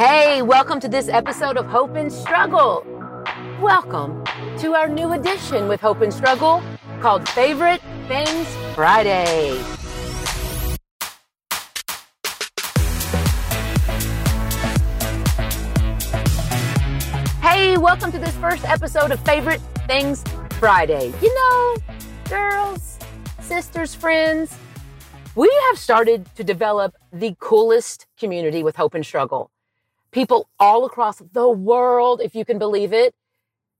Hey, welcome to this episode of Hope and Struggle. Welcome to our new edition with Hope and Struggle called Favorite Things Friday. Hey, welcome to this first episode of Favorite Things Friday. You know, girls, sisters, friends, we have started to develop the coolest community with Hope and Struggle people all across the world, if you can believe it,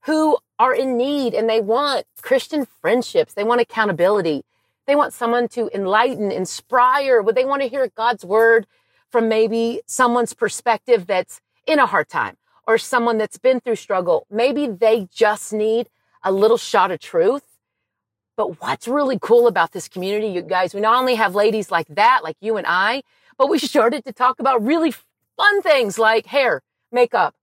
who are in need and they want Christian friendships. They want accountability. They want someone to enlighten, inspire. Would they want to hear God's word from maybe someone's perspective that's in a hard time or someone that's been through struggle? Maybe they just need a little shot of truth. But what's really cool about this community, you guys, we not only have ladies like that, like you and I, but we started to talk about really fun things like hair, makeup,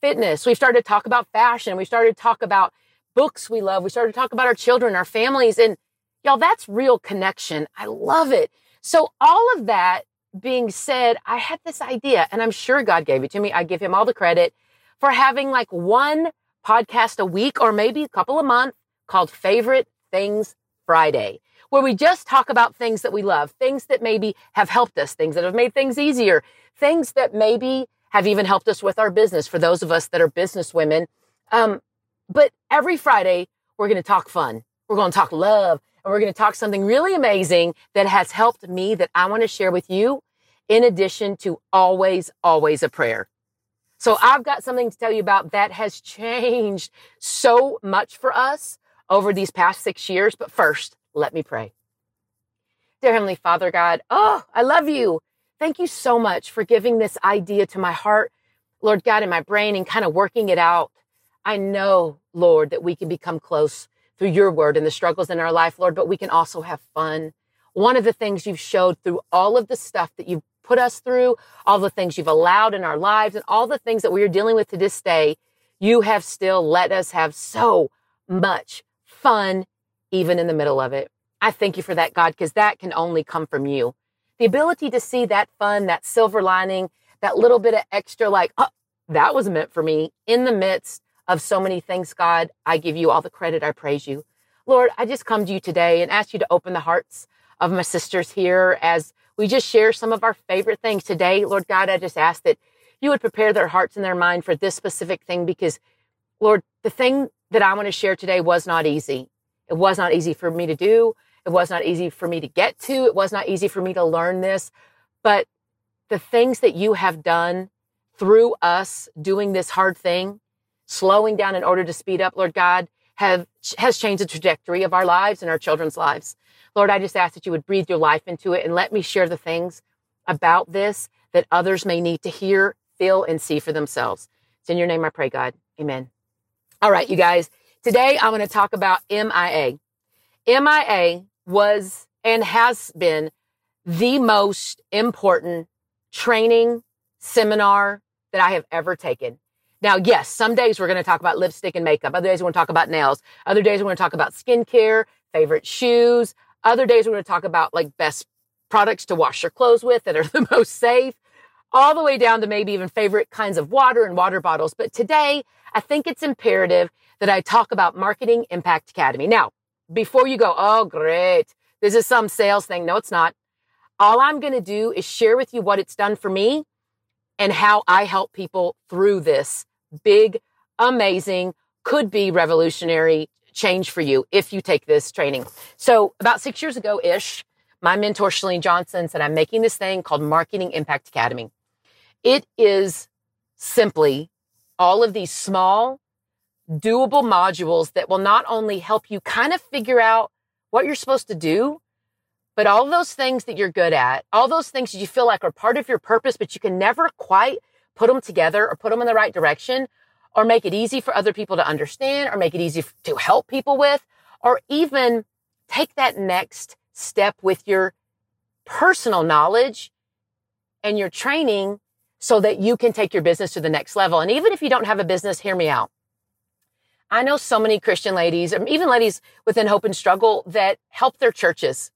fitness. We started to talk about fashion. We started to talk about books we love. We started to talk about our children, our families. And y'all, that's real connection. I love it. So all of that being said, I had this idea and I'm sure God gave it to me. I give him all the credit for having like one podcast a week or maybe a couple a month called Favorite Things Friday where we just talk about things that we love, things that maybe have helped us, things that have made things easier, things that maybe have even helped us with our business for those of us that are business women. Um, but every Friday, we're going to talk fun. We're going to talk love and we're going to talk something really amazing that has helped me that I want to share with you in addition to always, always a prayer. So I've got something to tell you about that has changed so much for us over these past six years. But first, let me pray. Dear Heavenly Father God, oh, I love you. Thank you so much for giving this idea to my heart, Lord God, in my brain and kind of working it out. I know, Lord, that we can become close through your word and the struggles in our life, Lord, but we can also have fun. One of the things you've showed through all of the stuff that you've put us through, all the things you've allowed in our lives, and all the things that we are dealing with to this day, you have still let us have so much fun even in the middle of it. I thank you for that, God, because that can only come from you. The ability to see that fun, that silver lining, that little bit of extra, like, oh, that was meant for me in the midst of so many things, God. I give you all the credit. I praise you. Lord, I just come to you today and ask you to open the hearts of my sisters here as we just share some of our favorite things today. Lord God, I just ask that you would prepare their hearts and their mind for this specific thing because, Lord, the thing that I want to share today was not easy. It was not easy for me to do. It was not easy for me to get to. It was not easy for me to learn this. But the things that you have done through us doing this hard thing, slowing down in order to speed up, Lord God, have, has changed the trajectory of our lives and our children's lives. Lord, I just ask that you would breathe your life into it and let me share the things about this that others may need to hear, feel, and see for themselves. It's in your name I pray, God. Amen. All right, you guys. Today, I'm going to talk about MIA. MIA was and has been the most important training seminar that I have ever taken. Now, yes, some days we're going to talk about lipstick and makeup. Other days we're going to talk about nails. Other days we're going to talk about skincare, favorite shoes. Other days we're going to talk about like best products to wash your clothes with that are the most safe, all the way down to maybe even favorite kinds of water and water bottles. But today, I think it's imperative that I talk about Marketing Impact Academy. Now, before you go, oh, great. This is some sales thing. No, it's not. All I'm going to do is share with you what it's done for me and how I help people through this big, amazing, could be revolutionary change for you if you take this training. So about six years ago ish, my mentor, Chalene Johnson, said, I'm making this thing called Marketing Impact Academy. It is simply all of these small, doable modules that will not only help you kind of figure out what you're supposed to do, but all those things that you're good at, all those things that you feel like are part of your purpose, but you can never quite put them together or put them in the right direction or make it easy for other people to understand or make it easy to help people with, or even take that next step with your personal knowledge and your training so that you can take your business to the next level. And even if you don't have a business, hear me out. I know so many Christian ladies, or even ladies within Hope and Struggle that help their churches,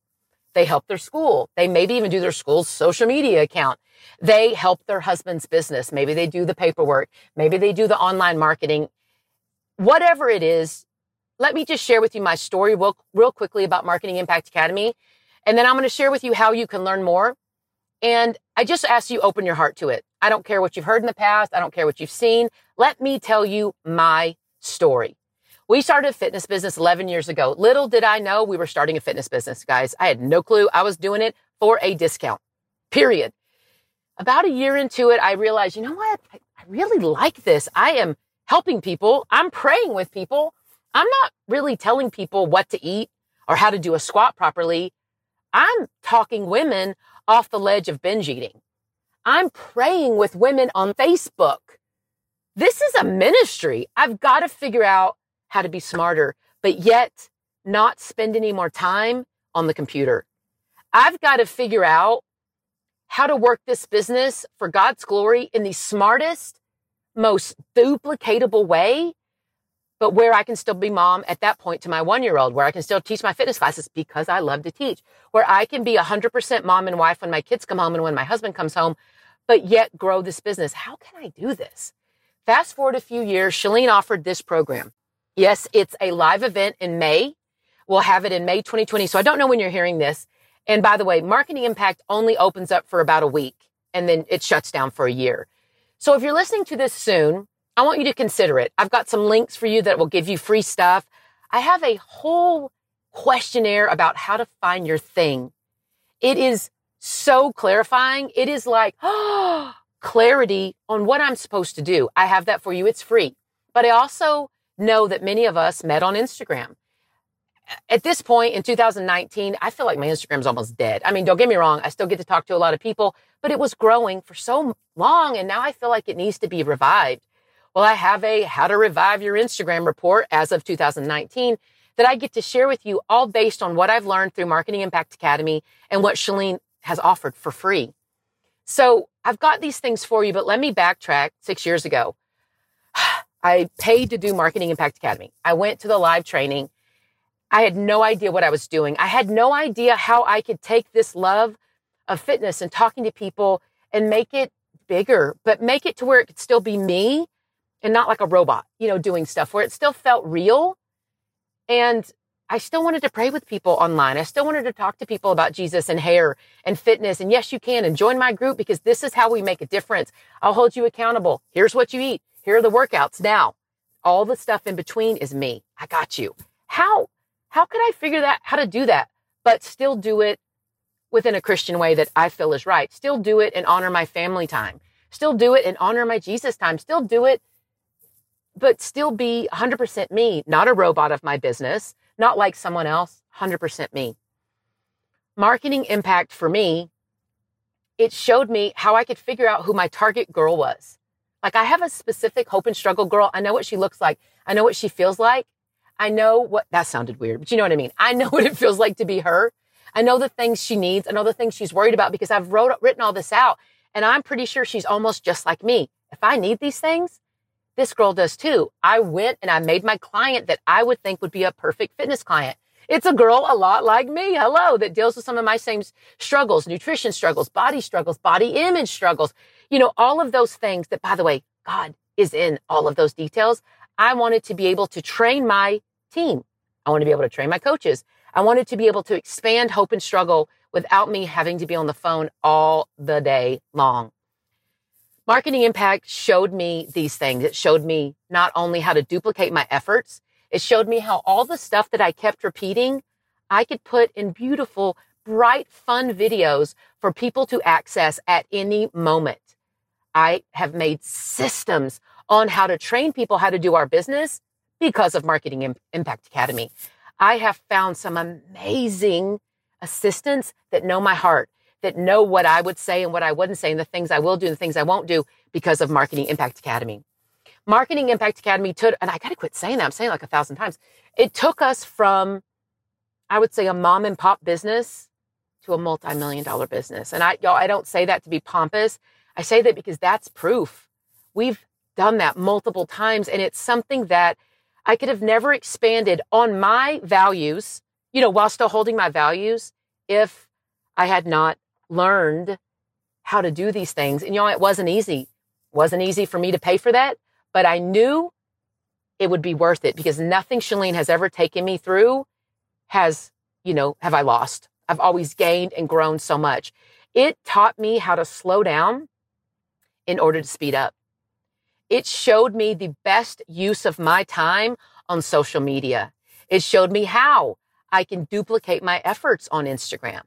They help their school. They maybe even do their school's social media account. They help their husband's business. Maybe they do the paperwork. Maybe they do the online marketing. Whatever it is, let me just share with you my story real, real quickly about Marketing Impact Academy. And then I'm going to share with you how you can learn more. And I just ask you open your heart to it. I don't care what you've heard in the past. I don't care what you've seen. Let me tell you my story. We started a fitness business 11 years ago. Little did I know we were starting a fitness business, guys. I had no clue. I was doing it for a discount, period. About a year into it, I realized, you know what? I, I really like this. I am helping people. I'm praying with people. I'm not really telling people what to eat or how to do a squat properly. I'm talking women off the ledge of binge eating. I'm praying with women on Facebook. This is a ministry. I've got to figure out how to be smarter, but yet not spend any more time on the computer. I've got to figure out how to work this business for God's glory in the smartest, most duplicatable way, but where I can still be mom at that point to my one year old, where I can still teach my fitness classes because I love to teach, where I can be 100% mom and wife when my kids come home and when my husband comes home, but yet grow this business. How can I do this? Fast forward a few years, Chalene offered this program. Yes, it's a live event in May. We'll have it in May 2020. So I don't know when you're hearing this. And by the way, Marketing Impact only opens up for about a week and then it shuts down for a year. So if you're listening to this soon, I want you to consider it. I've got some links for you that will give you free stuff. I have a whole questionnaire about how to find your thing. It is so clarifying. It is like, oh, clarity on what I'm supposed to do. I have that for you. It's free. But I also know that many of us met on Instagram at this point in 2019, I feel like my Instagram's almost dead. I mean, don't get me wrong. I still get to talk to a lot of people, but it was growing for so long. And now I feel like it needs to be revived. Well, I have a how to revive your Instagram report as of 2019 that I get to share with you all based on what I've learned through Marketing Impact Academy and what Chalene has offered for free. So I've got these things for you, but let me backtrack six years ago. I paid to do Marketing Impact Academy. I went to the live training. I had no idea what I was doing. I had no idea how I could take this love of fitness and talking to people and make it bigger, but make it to where it could still be me and not like a robot, you know, doing stuff where it still felt real. And I still wanted to pray with people online. I still wanted to talk to people about Jesus and hair and fitness. And yes, you can and join my group because this is how we make a difference. I'll hold you accountable. Here's what you eat. Here are the workouts. Now, all the stuff in between is me. I got you. How how could I figure that, how to do that, but still do it within a Christian way that I feel is right? Still do it and honor my family time. Still do it and honor my Jesus time. Still do it, but still be 100% me, not a robot of my business, not like someone else, 100% me. Marketing impact for me, it showed me how I could figure out who my target girl was. Like I have a specific hope and struggle girl. I know what she looks like. I know what she feels like. I know what that sounded weird, but you know what I mean? I know what it feels like to be her. I know the things she needs. I know the things she's worried about because I've wrote, written all this out and I'm pretty sure she's almost just like me. If I need these things, this girl does too. I went and I made my client that I would think would be a perfect fitness client. It's a girl a lot like me. Hello, that deals with some of my same struggles, nutrition struggles, body struggles, body image struggles. You know, all of those things that, by the way, God is in all of those details. I wanted to be able to train my team. I want to be able to train my coaches. I wanted to be able to expand hope and struggle without me having to be on the phone all the day long. Marketing Impact showed me these things. It showed me not only how to duplicate my efforts, it showed me how all the stuff that I kept repeating, I could put in beautiful, bright, fun videos for people to access at any moment. I have made systems on how to train people how to do our business because of Marketing Impact Academy. I have found some amazing assistants that know my heart, that know what I would say and what I wouldn't say, and the things I will do and the things I won't do because of Marketing Impact Academy. Marketing Impact Academy took, and I got to quit saying that. I'm saying like a thousand times. It took us from, I would say, a mom and pop business to a multi-million dollar business. And I, y'all, I don't say that to be pompous. I say that because that's proof. We've done that multiple times, and it's something that I could have never expanded on my values, you know, while still holding my values if I had not learned how to do these things. And you know, it wasn't easy. It wasn't easy for me to pay for that, but I knew it would be worth it because nothing Chalene has ever taken me through has, you know, have I lost. I've always gained and grown so much. It taught me how to slow down in order to speed up. It showed me the best use of my time on social media. It showed me how I can duplicate my efforts on Instagram.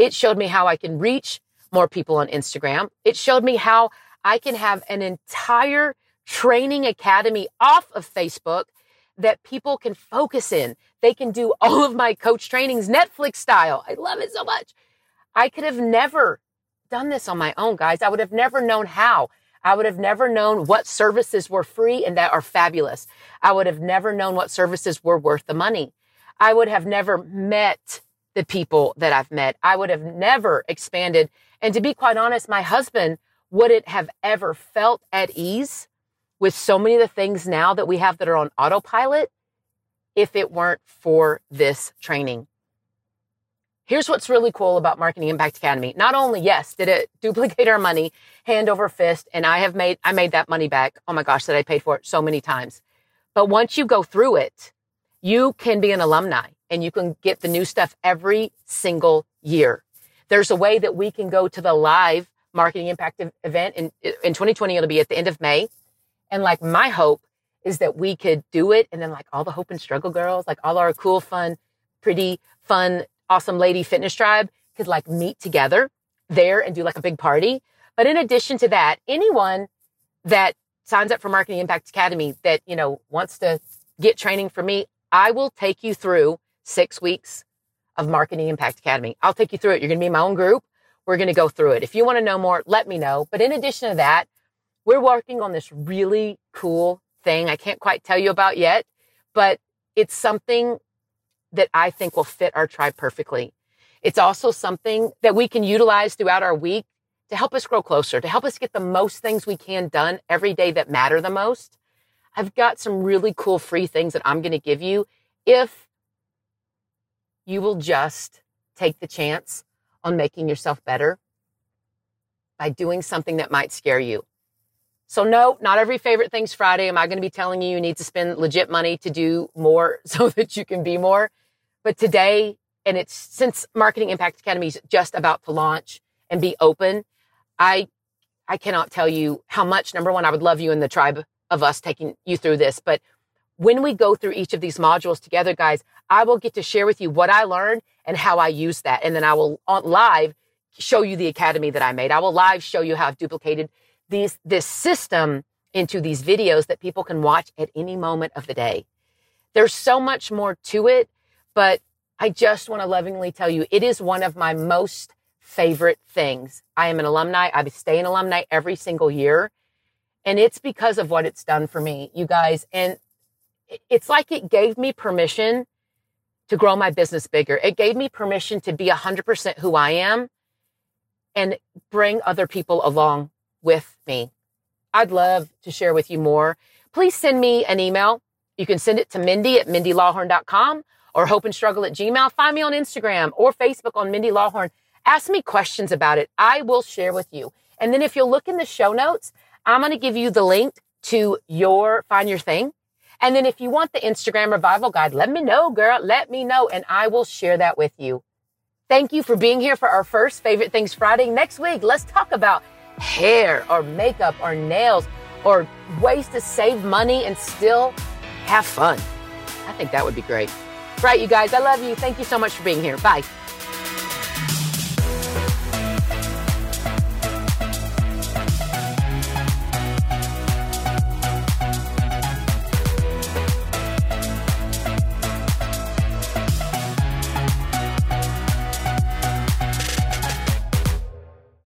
It showed me how I can reach more people on Instagram. It showed me how I can have an entire training academy off of Facebook that people can focus in. They can do all of my coach trainings Netflix style. I love it so much. I could have never done this on my own, guys. I would have never known how. I would have never known what services were free and that are fabulous. I would have never known what services were worth the money. I would have never met the people that I've met. I would have never expanded. And to be quite honest, my husband wouldn't have ever felt at ease with so many of the things now that we have that are on autopilot if it weren't for this training. Here's what's really cool about Marketing Impact Academy. Not only, yes, did it duplicate our money hand over fist, and I have made, I made that money back. Oh my gosh, that I paid for it so many times. But once you go through it, you can be an alumni and you can get the new stuff every single year. There's a way that we can go to the live marketing impact event in, in 2020. It'll be at the end of May. And like my hope is that we could do it. And then like all the hope and struggle girls, like all our cool, fun, pretty, fun awesome lady fitness tribe could like meet together there and do like a big party. But in addition to that, anyone that signs up for Marketing Impact Academy that, you know, wants to get training from me, I will take you through six weeks of Marketing Impact Academy. I'll take you through it. You're going to be in my own group. We're going to go through it. If you want to know more, let me know. But in addition to that, we're working on this really cool thing I can't quite tell you about yet, but it's something that I think will fit our tribe perfectly. It's also something that we can utilize throughout our week to help us grow closer, to help us get the most things we can done every day that matter the most. I've got some really cool free things that I'm going to give you if you will just take the chance on making yourself better by doing something that might scare you. So no, not every favorite things Friday am I going to be telling you you need to spend legit money to do more so that you can be more. But today, and it's since Marketing Impact Academy is just about to launch and be open, I I cannot tell you how much number one, I would love you in the tribe of us taking you through this. But when we go through each of these modules together, guys, I will get to share with you what I learned and how I use that. And then I will on live show you the academy that I made. I will live show you how I've duplicated these this system into these videos that people can watch at any moment of the day. There's so much more to it but I just want to lovingly tell you, it is one of my most favorite things. I am an alumni. I stay an alumni every single year. And it's because of what it's done for me, you guys. And it's like it gave me permission to grow my business bigger. It gave me permission to be 100% who I am and bring other people along with me. I'd love to share with you more. Please send me an email. You can send it to Mindy at mindylawhorn.com or hope and struggle at Gmail. Find me on Instagram or Facebook on Mindy Lawhorn. Ask me questions about it. I will share with you. And then if you'll look in the show notes, I'm going to give you the link to your find your thing. And then if you want the Instagram revival guide, let me know, girl. Let me know and I will share that with you. Thank you for being here for our first favorite things Friday. Next week, let's talk about hair or makeup or nails or ways to save money and still have fun. I think that would be great. Right, you guys. I love you. Thank you so much for being here. Bye.